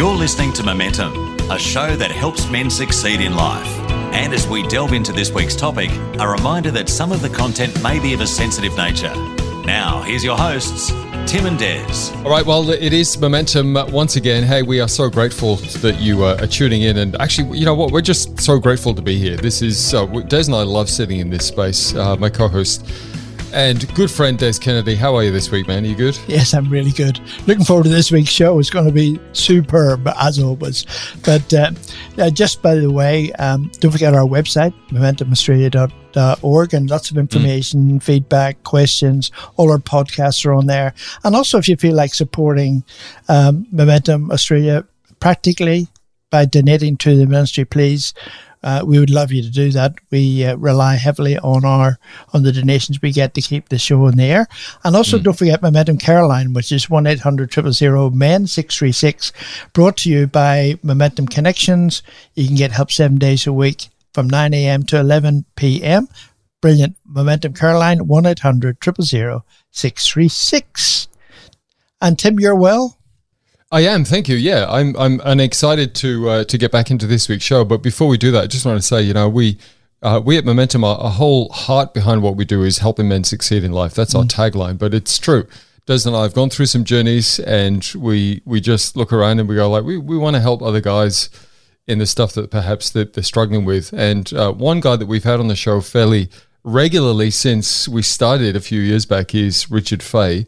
You're listening to Momentum, a show that helps men succeed in life. And as we delve into this week's topic, a reminder that some of the content may be of a sensitive nature. Now, here's your hosts, Tim and Des. All right, well, it is Momentum once again. Hey, we are so grateful that you uh, are tuning in. And actually, you know what? We're just so grateful to be here. This is, uh, Des and I love sitting in this space. Uh, my co host, and good friend Des Kennedy. How are you this week, man? Are you good? Yes, I'm really good. Looking forward to this week's show. It's going to be superb, as always. But uh, uh, just by the way, um, don't forget our website, momentumaustralia.org, and lots of information, mm. feedback, questions. All our podcasts are on there. And also, if you feel like supporting um, Momentum Australia practically by donating to the ministry, please uh, we would love you to do that. We uh, rely heavily on our on the donations we get to keep the show in the air. And also, mm. don't forget Momentum Caroline, which is one 800 men 636, brought to you by Momentum Connections. You can get help seven days a week from 9 a.m. to 11 p.m. Brilliant. Momentum Caroline, 1 800 636. And Tim, you're well? I am, thank you. Yeah, I'm. I'm, I'm excited to uh, to get back into this week's show. But before we do that, I just want to say, you know, we uh, we at Momentum, our, our, whole heart behind what we do is helping men succeed in life. That's mm. our tagline. But it's true. Des and I have gone through some journeys, and we we just look around and we go like, we we want to help other guys in the stuff that perhaps that they're struggling with. And uh, one guy that we've had on the show fairly regularly since we started a few years back is Richard Fay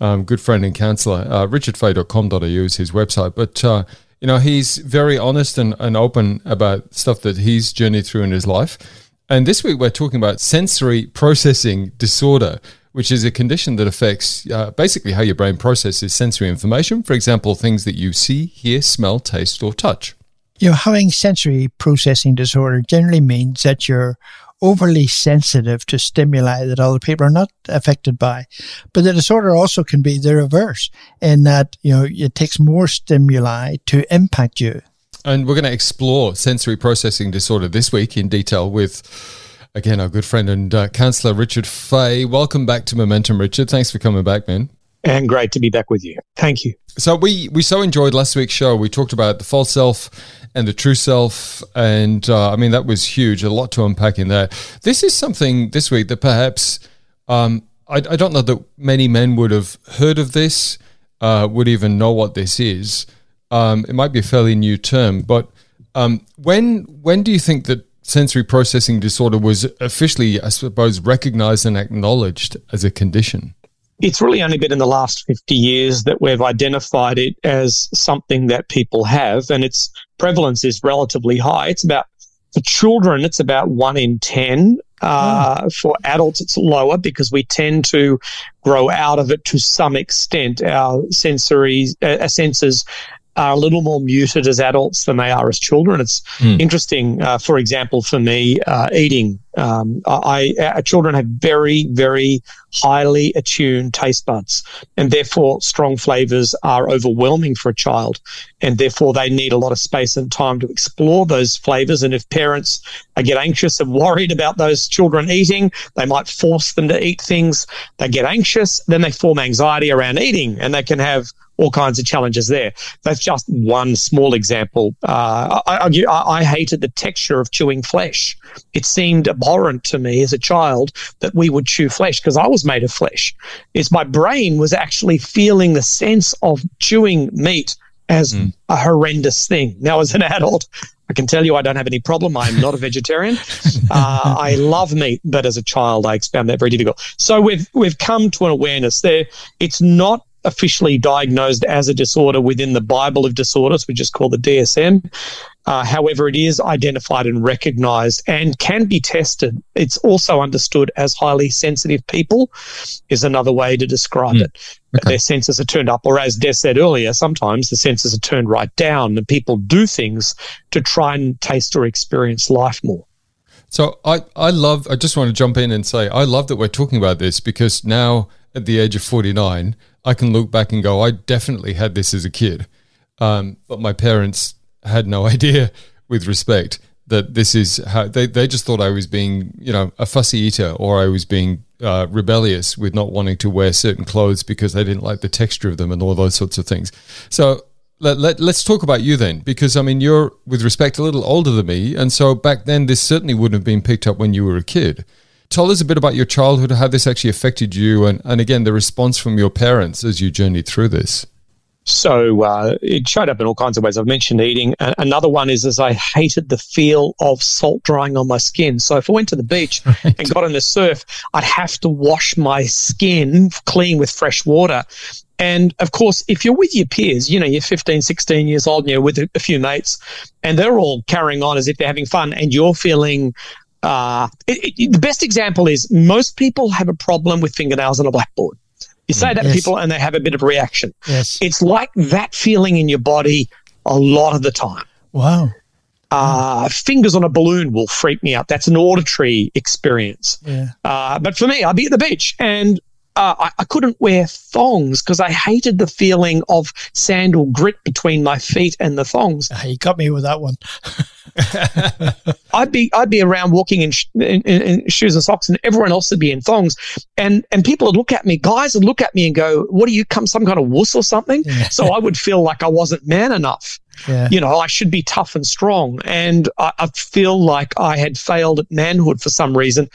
um, good friend and counsellor. Uh, RichardFay.com.au is his website. But, uh, you know, he's very honest and, and open about stuff that he's journeyed through in his life. And this week we're talking about sensory processing disorder, which is a condition that affects uh, basically how your brain processes sensory information. For example, things that you see, hear, smell, taste, or touch. You know, having sensory processing disorder generally means that you're overly sensitive to stimuli that other people are not affected by. But the disorder also can be the reverse in that, you know, it takes more stimuli to impact you. And we're going to explore sensory processing disorder this week in detail with, again, our good friend and uh, counselor Richard Fay. Welcome back to Momentum, Richard. Thanks for coming back, man. And great to be back with you. Thank you. So we we so enjoyed last week's show. We talked about the false self and the true self. And uh, I mean, that was huge, a lot to unpack in there. This is something this week that perhaps um, I, I, don't know that many men would have heard of this, uh, would even know what this is. Um, it might be a fairly new term, but um, when when do you think that sensory processing disorder was officially, I suppose, recognized and acknowledged as a condition? It's really only been in the last 50 years that we've identified it as something that people have, and its prevalence is relatively high. It's about, for children, it's about one in 10. Uh, oh. For adults, it's lower because we tend to grow out of it to some extent. Our sensory uh, senses are a little more muted as adults than they are as children. It's mm. interesting, uh, for example, for me, uh, eating. Um, I, I children have very, very highly attuned taste buds, and therefore strong flavors are overwhelming for a child, and therefore they need a lot of space and time to explore those flavors. And if parents get anxious and worried about those children eating, they might force them to eat things. They get anxious, then they form anxiety around eating, and they can have all kinds of challenges there. That's just one small example. Uh, I, I, I, hated the texture of chewing flesh. It seemed abhorrent to me as a child that we would chew flesh because I was made of flesh. It's my brain was actually feeling the sense of chewing meat as mm. a horrendous thing. Now, as an adult, I can tell you I don't have any problem. I'm not a vegetarian. uh, I love meat, but as a child, I found that very difficult. So we've we've come to an awareness there. It's not officially diagnosed as a disorder within the Bible of disorders, which is called the DSM. Uh, however, it is identified and recognized and can be tested. It's also understood as highly sensitive people, is another way to describe Mm. it. Their senses are turned up, or as Des said earlier, sometimes the senses are turned right down, and people do things to try and taste or experience life more. So I, I love, I just want to jump in and say, I love that we're talking about this because now at the age of 49, I can look back and go, I definitely had this as a kid. Um, but my parents had no idea with respect that this is how they, they just thought I was being, you know, a fussy eater or I was being uh, rebellious with not wanting to wear certain clothes because they didn't like the texture of them and all those sorts of things. So let, let, let's talk about you then, because I mean, you're, with respect, a little older than me. And so back then, this certainly wouldn't have been picked up when you were a kid. Tell us a bit about your childhood, how this actually affected you, and, and again, the response from your parents as you journeyed through this. So uh, it showed up in all kinds of ways. I've mentioned eating. Another one is as I hated the feel of salt drying on my skin. So if I went to the beach and got in the surf, I'd have to wash my skin clean with fresh water. And of course, if you're with your peers, you know, you're 15, 16 years old and you're with a, a few mates and they're all carrying on as if they're having fun and you're feeling uh, it, it, the best example is most people have a problem with fingernails on a blackboard. You say that to Yes. people and they have a bit of reaction. Yes. It's like that feeling in your body a lot of the time. Wow. Uh, fingers on a balloon will freak me out. That's an auditory experience. Yeah. Uh, but for me, I'd be at the beach and uh, I, I couldn't wear thongs because I hated the feeling of sandal grit between my feet and the thongs. Ah, You got me with that one. I'd be I'd be around walking in, sh- in, in, shoes and socks, and everyone else would be in thongs, and and people would look at me, guys would look at me and go, "What do you come some kind of wuss or something?" Yeah. So I would feel like I wasn't man enough. Yeah. You know, I should be tough and strong, and I, I feel like I had failed at manhood for some reason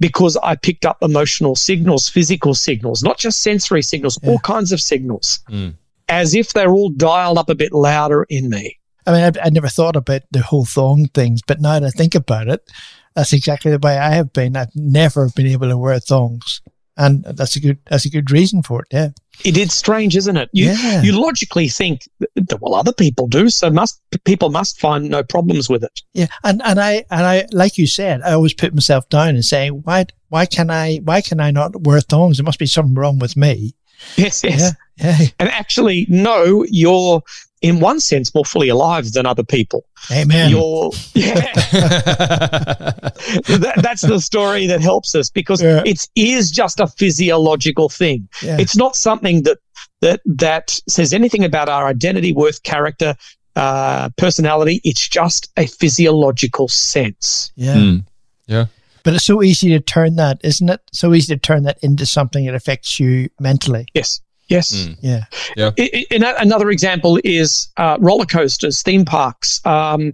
because I picked up emotional signals, physical signals, not just sensory signals, all kinds of signals, Mm. as if they're all dialed up a bit louder in me. I mean, I, I never thought about the whole thong things, but now that I think about it, that's exactly the way I have been. I've never been able to wear thongs, and that's a good that's a good reason for it. Yeah, It is strange, isn't it? You Yeah. you logically think that well, other people do, so must people must find no problems with it. yeah, and and I and I like you said, I always put myself down and say, why why can I why can I not wear thongs? There must be something wrong with me. Yes, yes. Yeah, yeah, And actually, no, you're in one sense more fully alive than other people. amen. You're yeah. that, that's the story that helps us because Yeah. it is just a physiological thing. Yeah. It's not something that that that says anything about our identity, worth, character, uh, personality. It's just a physiological sense. yeah. Mm. Yeah. But it's so easy to turn that, isn't it? So easy to turn that into something that affects you mentally. Yes. Yes. Mm. Yeah. I- I- ano- another example is uh, roller coasters, theme parks, um,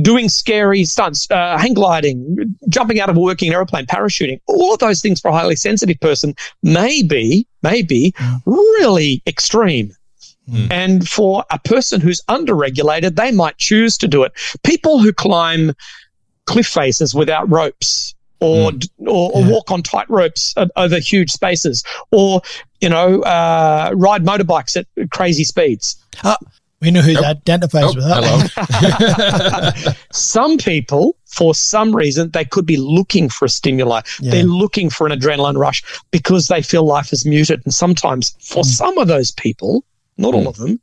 doing scary stunts, uh, hang gliding, jumping out of a working aeroplane, parachuting. All of those things for a highly sensitive person may be, may be really extreme. Mm. And for a person who's underregulated, they might choose to do it. People who climb cliff faces without ropes. Or, mm. d or, or Yeah. walk on tight ropes over huge spaces, or you know, uh, ride motorbikes at crazy speeds. Ah, we know who Nope. identifies Oh, with that. one. hello. Some people, for some reason, they could be looking for a stimuli. Yeah. They're looking for an adrenaline rush because they feel life is muted. And sometimes, for mm. some of those people, not all mm. of them,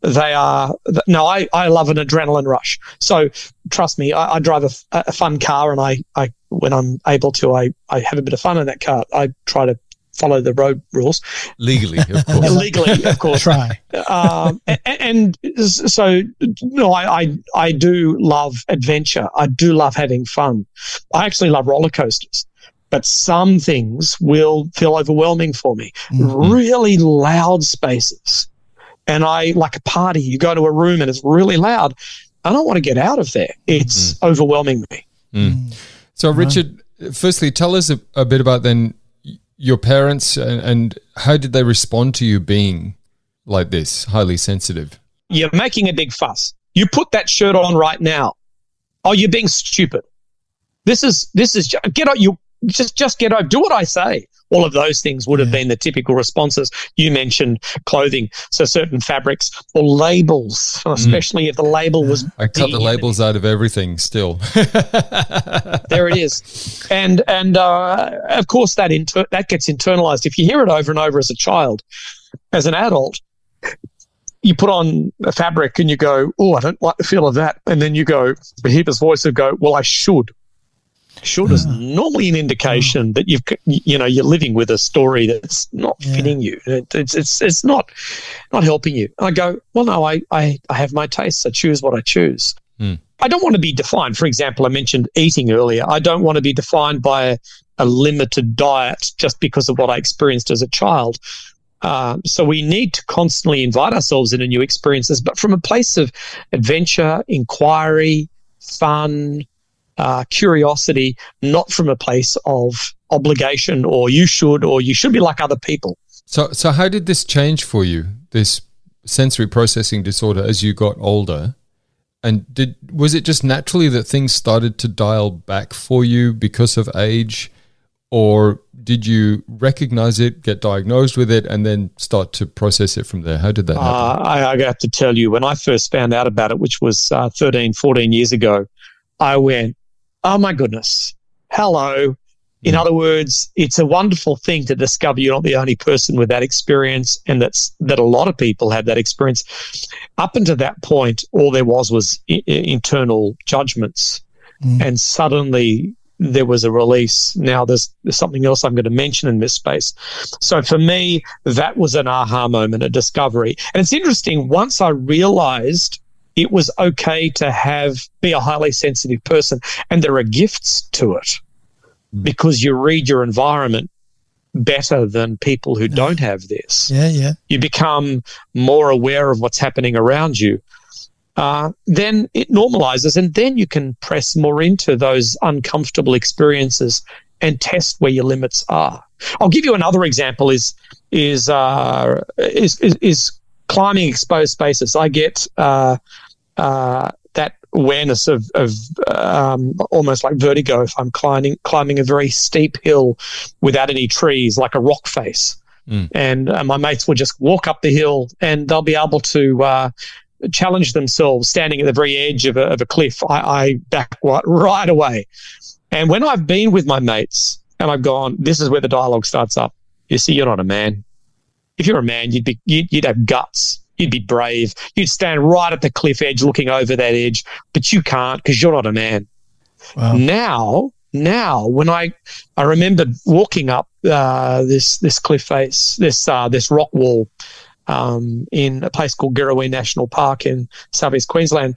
they are. No, I, I love an adrenaline rush. So trust me, I, I drive a fun car, and I, I when I'm able to, I, I have a bit of fun in that car. I try to follow the road rules Legally, of course. legally, of course. Try. um, a- a- and, so no, I, I I do love adventure. I do love having fun. I actually love roller coasters, but some things will feel overwhelming for me. Mhm. Really loud spaces, and I like a party. You go to a room and it's really loud. I don't want to get out of there. It's overwhelming me. Mm. So, uh-huh. Richard, firstly, tell us a, a bit about then your parents and, and how did they respond to you being like this, highly sensitive? You're making a big fuss. You put that shirt on right now. Oh, you're being stupid. This is this is get out. You just just get out. Do what I say. All of those things would have been the typical responses. You mentioned clothing, so certain fabrics or labels, especially if the label was. I cut the labels out of everything. Still, there it is, and and uh, of course that inter- that gets internalized. If you hear it over and over as a child, as an adult, you put on a fabric and you go, "Oh, I don't like the feel of that," and then you go, the Heber's voice would go, "Well, I should." Should is normally an indication that you've you know you're living with a story that's not yeah. fitting you. It's it's it's not not helping you. I go, well, no, I I, I have my tastes. I choose what I choose. Mm. I don't want to be defined. For example, I mentioned eating earlier. I don't want to be defined by a, a limited diet just because of what I experienced as a child. Uh, so we need to constantly invite ourselves into new experiences, but from a place of adventure, inquiry, fun, uh, curiosity, not from a place of obligation or you should or you should be like other people. So, so how did this change for you? This sensory processing disorder as you got older, and did was it just naturally that things started to dial back for you because of age? or did you recognize it, get diagnosed with it, and then start to process it from there? How did that happen? Uh, I, I, have to tell you, when I first found out about it, which was uh, 13, 14 years ago, I went, oh my goodness, hello. In mm. other words, it's a wonderful thing to discover you're not the only person with that experience, and that's that a lot of people have that experience. Up until that point, all there was was I- internal judgments, mm. and suddenly there was a release. Now there's, there's something else I'm going to mention in this space. So for me, that was an aha moment, a discovery. And it's interesting, once I realized it was okay to have be a highly sensitive person and there are gifts to it mm. because you read your environment better than people who don't have this. Yeah, yeah. You become more aware of what's happening around you uh, then it normalizes, and then you can press more into those uncomfortable experiences and test where your limits are. I'll give you another example: is is uh, is, is, is climbing exposed spaces. I get uh, uh, that awareness of, of um, almost like vertigo if I'm climbing climbing a very steep hill without any trees, like a rock face. Mm. And uh, my mates will just walk up the hill, and they'll be able to uh, challenge themselves standing at the very edge of a, of a cliff, I, I back right away. And when I've been with my mates and I've gone, this is where the dialogue starts up. You see, you're not a man. If you're a man, you'd be you'd, you'd have guts. You'd be brave. You'd stand right at the cliff edge, looking over that edge, but you can't because you're not a man. Wow. Now, now, when I I remember walking up uh, this this cliff face, this uh, this rock wall, um, in a place called Girraween National Park in southeast Queensland.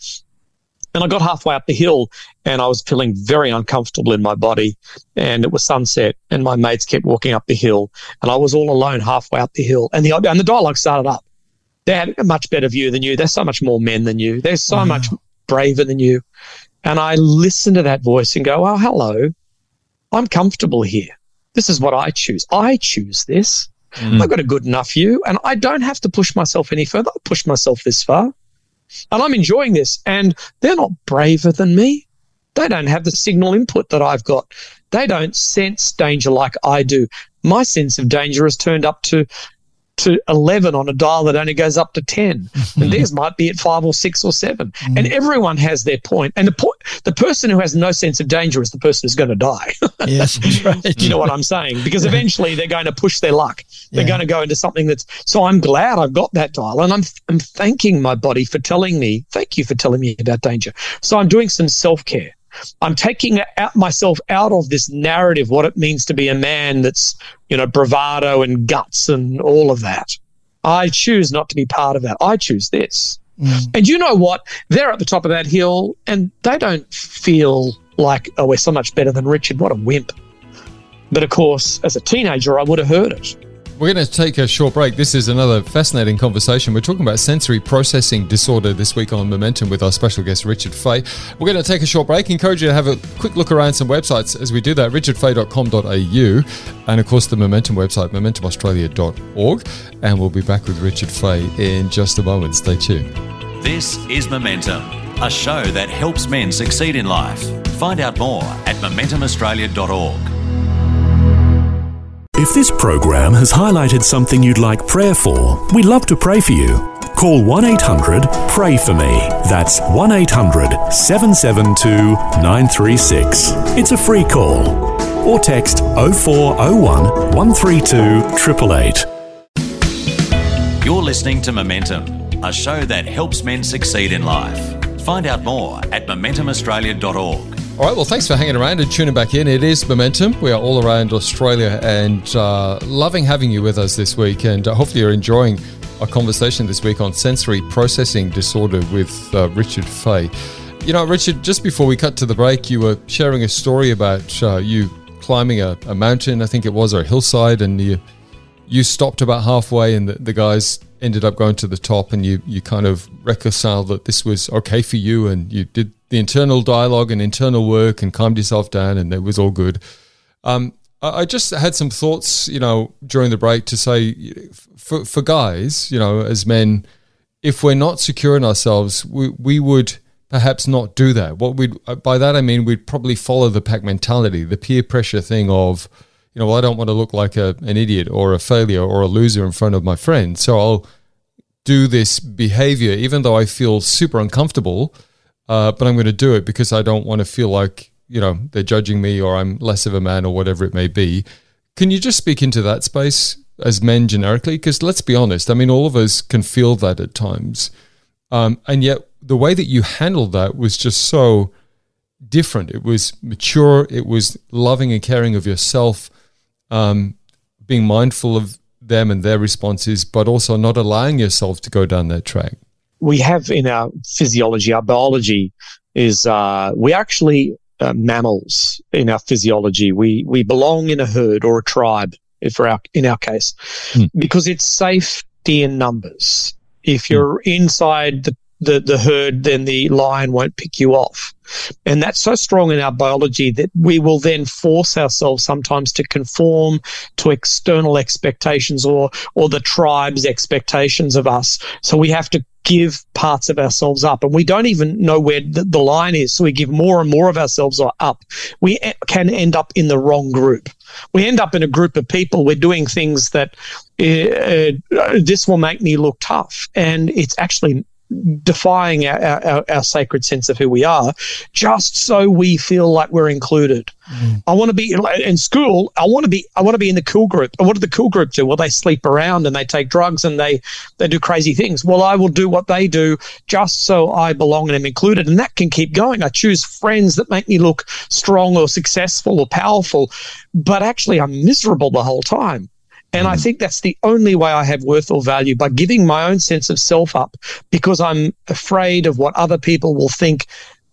And I got halfway up the hill and I was feeling very uncomfortable in my body. And it was sunset and my mates kept walking up the hill and I was all alone halfway up the hill. And the, and the dialogue started up. They had a much better view than you. They're so much more men than you. They're so wow. much braver than you. And I listen to that voice and go, oh, hello. I'm comfortable here. This is what I choose. I choose this. Mm. I've got a good enough view and I don't have to push myself any further. I push myself this far and I'm enjoying this. And they're not braver than me. They don't have the signal input that I've got. They don't sense danger like I do. My sense of danger is turned up to to 11 on a dial that only goes up to 10 and theirs might be at 5 or 6 or 7 mm. and everyone has their point. and the point the person who has no sense of danger is the person who's going to die. Yes right you know what i'm saying? Because eventually they're going to push their luck. They're yeah. going to go into something that's so i'm glad i've got that dial and i'm i'm thanking my body for telling me thank you for telling me about danger. So i'm doing some self-care I'm taking out myself out of this narrative, what it means to be a man that's, you know, bravado and guts and all of that. I choose not to be part of that. I choose this. Mm. And you know what? They're at the top of that hill and they don't feel like, oh, we're so much better than Richard. What a wimp. But of course, as a teenager, I would have heard it. We're going to take a short break. This is another fascinating conversation. We're talking about sensory processing disorder this week on Momentum with our special guest, Richard Fay. We're going to take a short break. Encourage you to have a quick look around some websites as we do that richardfay.com.au and, of course, the Momentum website, momentumaustralia.org. And we'll be back with Richard Fay in just a moment. Stay tuned. This is Momentum, a show that helps men succeed in life. Find out more at momentumaustralia.org. If this program has highlighted something you'd like prayer for, we'd love to pray for you. Call 1 800 Pray For Me. That's 1 800 772 936. It's a free call. Or text 0401 132 888. You're listening to Momentum, a show that helps men succeed in life. Find out more at momentumaustralia.org. All right, well, thanks for hanging around and tuning back in. It is Momentum. We are all around Australia and uh, loving having you with us this week. And uh, hopefully, you're enjoying our conversation this week on sensory processing disorder with uh, Richard Fay. You know, Richard, just before we cut to the break, you were sharing a story about uh, you climbing a, a, mountain, I think it was, or a hillside, and you you stopped about halfway, and the, the guys ended up going to the top, and you you kind of reconciled that this was okay for you, and you did the internal dialogue and internal work and calmed yourself down, and it was all good. Um, I just had some thoughts, you know, during the break to say, for for guys, you know, as men, if we're not secure in ourselves, we we would perhaps not do that. What we by that I mean we'd probably follow the pack mentality, the peer pressure thing of, you know, well, I don't want to look like a, an idiot or a failure or a loser in front of my friends, so I'll do this behavior even though I feel super uncomfortable uh, but I'm going to do it because I don't want to feel like you know they're judging me or I'm less of a man or whatever it may be. Can you just speak into that space as men generically? Because let's be honest, I mean, all of us can feel that at times, um, and yet the way that you handled that was just so different. It was mature. It was loving and caring of yourself, um, being mindful of them and their responses, but also not allowing yourself to go down that track we have in our physiology, our biology is uh, we actually uh, mammals in our physiology. We we belong in a herd or a tribe, if our in our case, hmm. because it's safety in numbers. If hmm. you're inside the, the the herd, then the lion won't pick you off. And that's so strong in our biology that we will then force ourselves sometimes to conform to external expectations or or the tribe's expectations of us. So we have to give parts of ourselves up and we don't even know where the, the line is. So we give more and more of ourselves up. We can end up in the wrong group. We end up in a group of people. We're doing things that uh, this will make me look tough. And it's actually defying our, our, our, sacred sense of who we are just so we feel like we're included. Mm. I want to be in school. I want to be, I want to be in the cool group. And what do the cool group do? Well, they sleep around and they take drugs and they, they do crazy things. Well, I will do what they do just so I belong and am included. And that can keep going. I choose friends that make me look strong or successful or powerful, but actually I'm miserable the whole time. And I mm. think that's the only way I have worth or value by giving my own sense of self up because I'm afraid of what other people will think.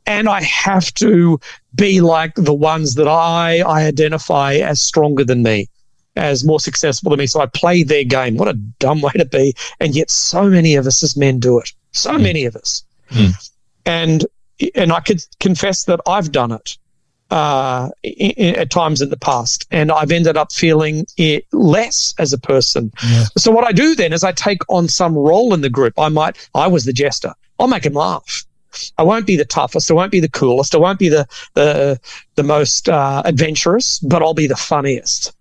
And I have to be like the ones that I, I identify as stronger than me, as more successful than me. So I play their game. What a dumb way to be. And yet so many of us as men do it. So mm. many of us. Mm. And and I could confess that I've done it uh, in, at times in the past, and I've ended up feeling it less as a person. Yeah. So what I do then is I take on some role in the group. I might, I was the jester. I'll make him laugh. I won't be the toughest. I won't be the coolest. I won't be the the the most uh, adventurous, but I'll be the funniest.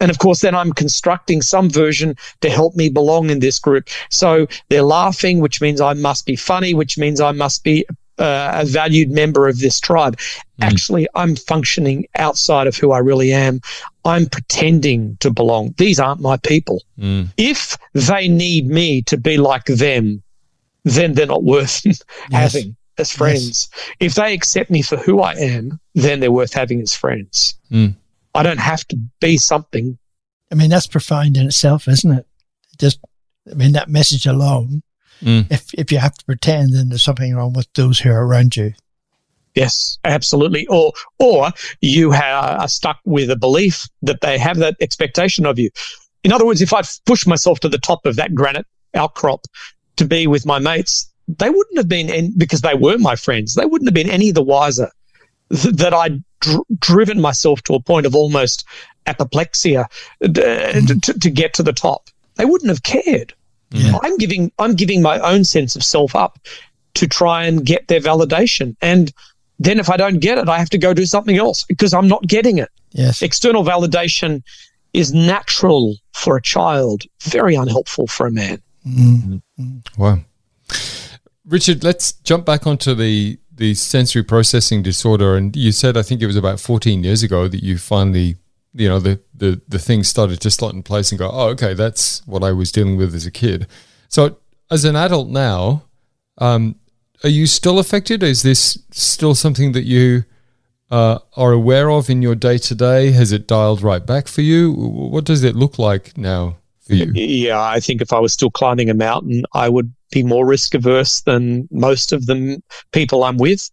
And of course, then I'm constructing some version to help me belong in this group. So they're laughing, which means I must be funny, which means I must be uh, a valued member of this tribe. Mm. Actually, I'm functioning outside of who I really am. I'm pretending to belong. These aren't my people. Mm. If they need me to be like them, then they're not worth yes. having as friends. Yes. If they accept me for who I am, then they're worth having as friends. Mm. I don't have to be something. I mean, that's profound in itself, isn't it? Just, I mean, that message alone Mm. If if you have to pretend, then there's something wrong with those who are around you. Yes, absolutely. Or or you are stuck with a belief that they have that expectation of you. In other words, if I push myself to the top of that granite outcrop to be with my mates, they wouldn't have been in, because they were my friends. They wouldn't have been any the wiser th- that I'd dr- driven myself to a point of almost apoplexy uh, mm-hmm. to, to get to the top. They wouldn't have cared. Yeah. I'm giving I'm giving my own sense of self up to try and get their validation. And then if I don't get it, I have to go do something else because I'm not getting it. Yes. External validation is natural for a child, very unhelpful for a man. Mm-hmm. Mm-hmm. Wow. Richard, let's jump back onto the the sensory processing disorder. And you said, I think it was about 14 years ago that you finally, you know, the, the, the thing started to slot in place and go, oh, okay, that's what I was dealing with as a kid. So as an adult now, um, are you still affected? Is this still something that you uh, are aware of in your day to day? Has it dialed right back for you? What does it look like now for you? Yeah, I think if I was still climbing a mountain, I would be more risk averse than most of the people I'm with,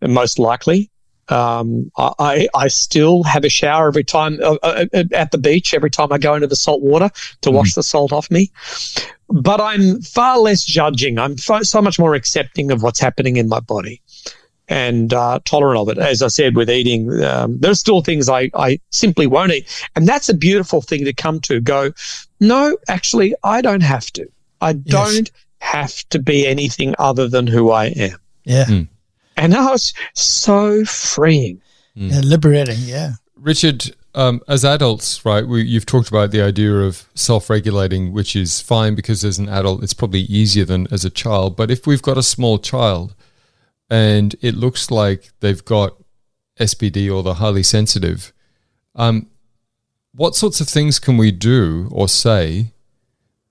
most likely. Um, I, I still have a shower every time uh, uh, at the beach, every time I go into the salt water to wash the salt off me. But I'm far less judging. I'm fo- so much more accepting of what's happening in my body and uh, tolerant of it. As I said, with eating, um, there's still things I, I simply won't eat. And that's a beautiful thing to come to go, no, actually, I don't have to. I don't have to be anything other than who I am. Yeah. Mm. And that was so freeing. yeah. Liberating. Yeah. Richard, um, as adults, right, we, you've talked about the idea of self regulating, which is fine because as an adult, it's probably easier than as a child. But if we've got a small child and it looks like they've got SPD or they're highly sensitive, um, what sorts of things can we do or say?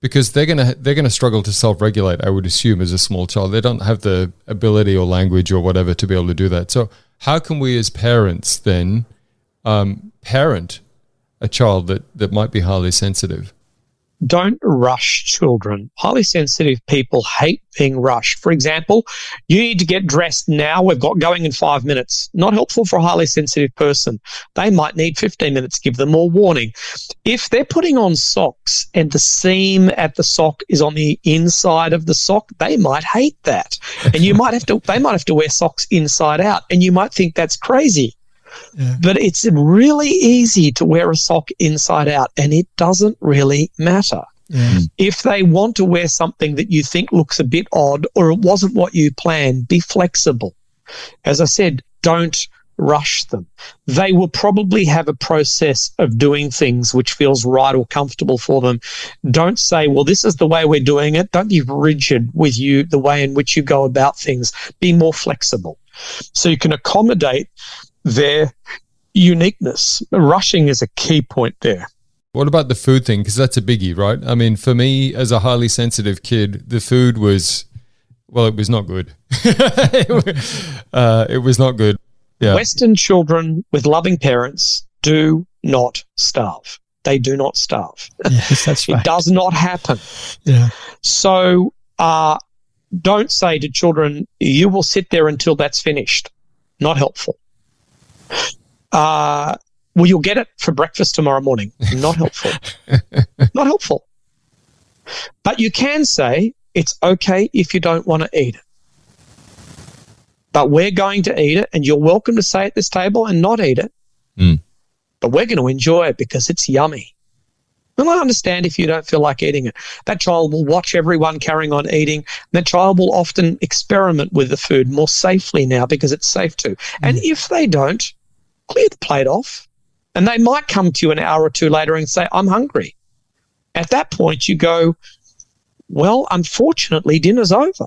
Because they're gonna they're gonna struggle to self regulate. I would assume as a small child, they don't have the ability or language or whatever to be able to do that. So how can we as parents then um, parent a child that that might be highly sensitive? Don't rush children. Highly sensitive people hate being rushed. For example, you need to get dressed now. We've got going in five minutes. Not helpful for a highly sensitive person. They might need 15 minutes. Give them more warning. If they're putting on socks and the seam at the sock is on the inside of the sock, they might hate that. And you might have to, they might have to wear socks inside out. And you might think that's crazy. But it's really easy to wear a sock inside out and it doesn't really matter. Hmm. If they want to wear something that you think looks a bit odd or it wasn't what you planned, be flexible. As I said, don't rush them. They will probably have a process of doing things which feels right or comfortable for them. Don't say, well, this is the way we're doing it. Don't be rigid with you, the way in which you go about things. Be more flexible so you can accommodate their uniqueness. Rushing is a key point there. What about the food thing? Because that's a biggie, right? I mean, for me, as a highly sensitive kid, the food was, well, it was not good. it, wa- uh, it was not good. Yeah. Western children with loving parents do not starve. They do not starve. Yes, that's It does not happen. Yeah. So uh, don't say to children, you will sit there until that's finished. Not helpful. Uh, well, you'll get it for breakfast tomorrow morning. Not helpful. Not helpful. But you can say, it's okay if you don't want to eat it. But we're going to eat it, and you're welcome to stay at this table and not eat it. Mm. But we're going to enjoy it because it's yummy. Well, I understand if you don't feel like eating it. That child will watch everyone carrying on eating. That child will often experiment with the food more safely now because it's safe to. And if they don't, clear the plate off. And they might come to you an hour or two later and say, I'm hungry. At that point, you go, Well, unfortunately, dinner's over.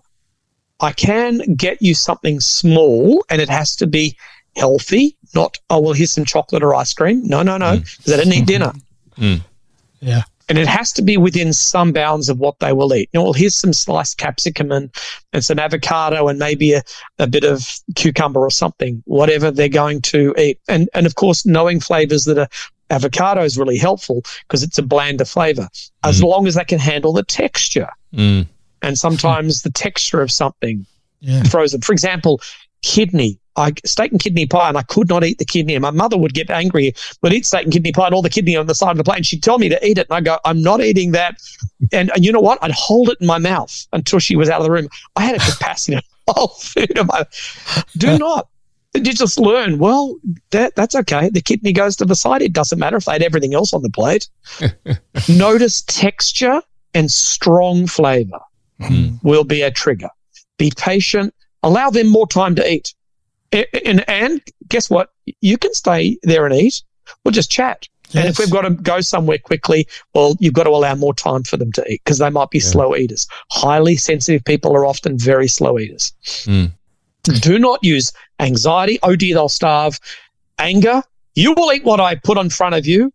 I can get you something small and it has to be healthy, not, oh, well, here's some chocolate or ice cream. No, no, no, because I didn't eat dinner. Mm. Yeah. And it has to be within some bounds of what they will eat. You know, well, here's some sliced capsicum and, and some avocado and maybe a, a bit of cucumber or something, whatever they're going to eat. And, and of course, knowing flavors that are avocado is really helpful because it's a blander flavor, as long as they can handle the texture. Mm. And sometimes the texture of something Yeah. them. For example, kidney. I steak and kidney pie, and I could not eat the kidney. And my mother would get angry, would eat steak and kidney pie and all the kidney on the side of the plate, and she'd tell me to eat it, and I go, "I'm not eating that." And, and you know what? I'd hold it in my mouth until she was out of the room. I had a capacity to hold food in my. Do not. You just learn. Well, that that's okay. The kidney goes to the side. It doesn't matter if they had everything else on the plate. Notice texture and strong flavor hmm. will be a trigger. Be patient. Allow them more time to eat. And, and guess what? You can stay there and eat. We'll just chat. And if we've got to go somewhere quickly, well, you've got to allow more time for them to eat because they might be slow eaters. Highly sensitive people are often very slow eaters. Mm. Do not use anxiety. Oh dear, they'll starve. Anger. You will eat what I put in front of you.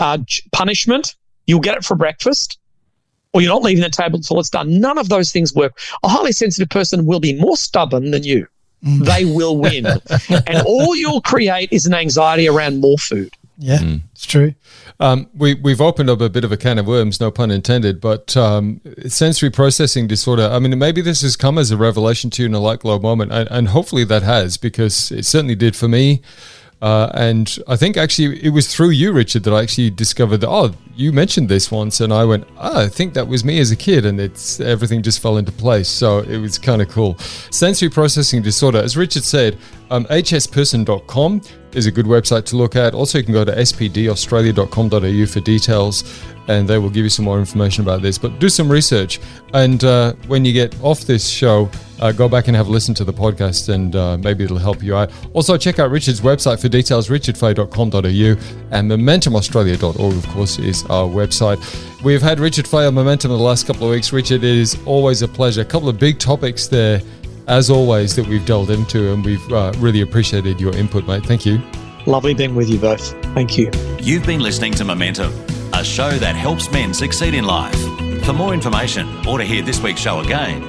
Uh, punishment. You'll get it for breakfast. Or you're not leaving the table until it's done. None of those things work. A highly sensitive person will be more stubborn than you. They will win. and all you'll create is an anxiety around more food. Yeah, Hmm. it's true. Um, we, we've opened up a bit of a can of worms, no pun intended, but um, sensory processing disorder. I mean, maybe this has come as a revelation to you in a light glow moment, and, and hopefully that has, because it certainly did for me. Uh, and I think actually it was through you, Richard, that I actually discovered that, oh, you mentioned this once. And I went, oh, I think that was me as a kid. And it's everything just fell into place. So it was kind of cool. Sensory processing disorder, as Richard said, um, hsperson.com is a good website to look at. Also, you can go to spdaustralia.com.au for details and they will give you some more information about this. But do some research. And uh, when you get off this show, uh, go back and have a listen to the podcast and uh, maybe it'll help you out. Also, check out Richard's website for details, richardfay.com.au and momentumaustralia.org, of course, is our website. We've had Richard Fay on Momentum in the last couple of weeks. Richard, it is always a pleasure. A couple of big topics there, as always, that we've delved into, and we've uh, really appreciated your input, mate. Thank you. Lovely being with you both. Thank you. You've been listening to Momentum, a show that helps men succeed in life. For more information or to hear this week's show again,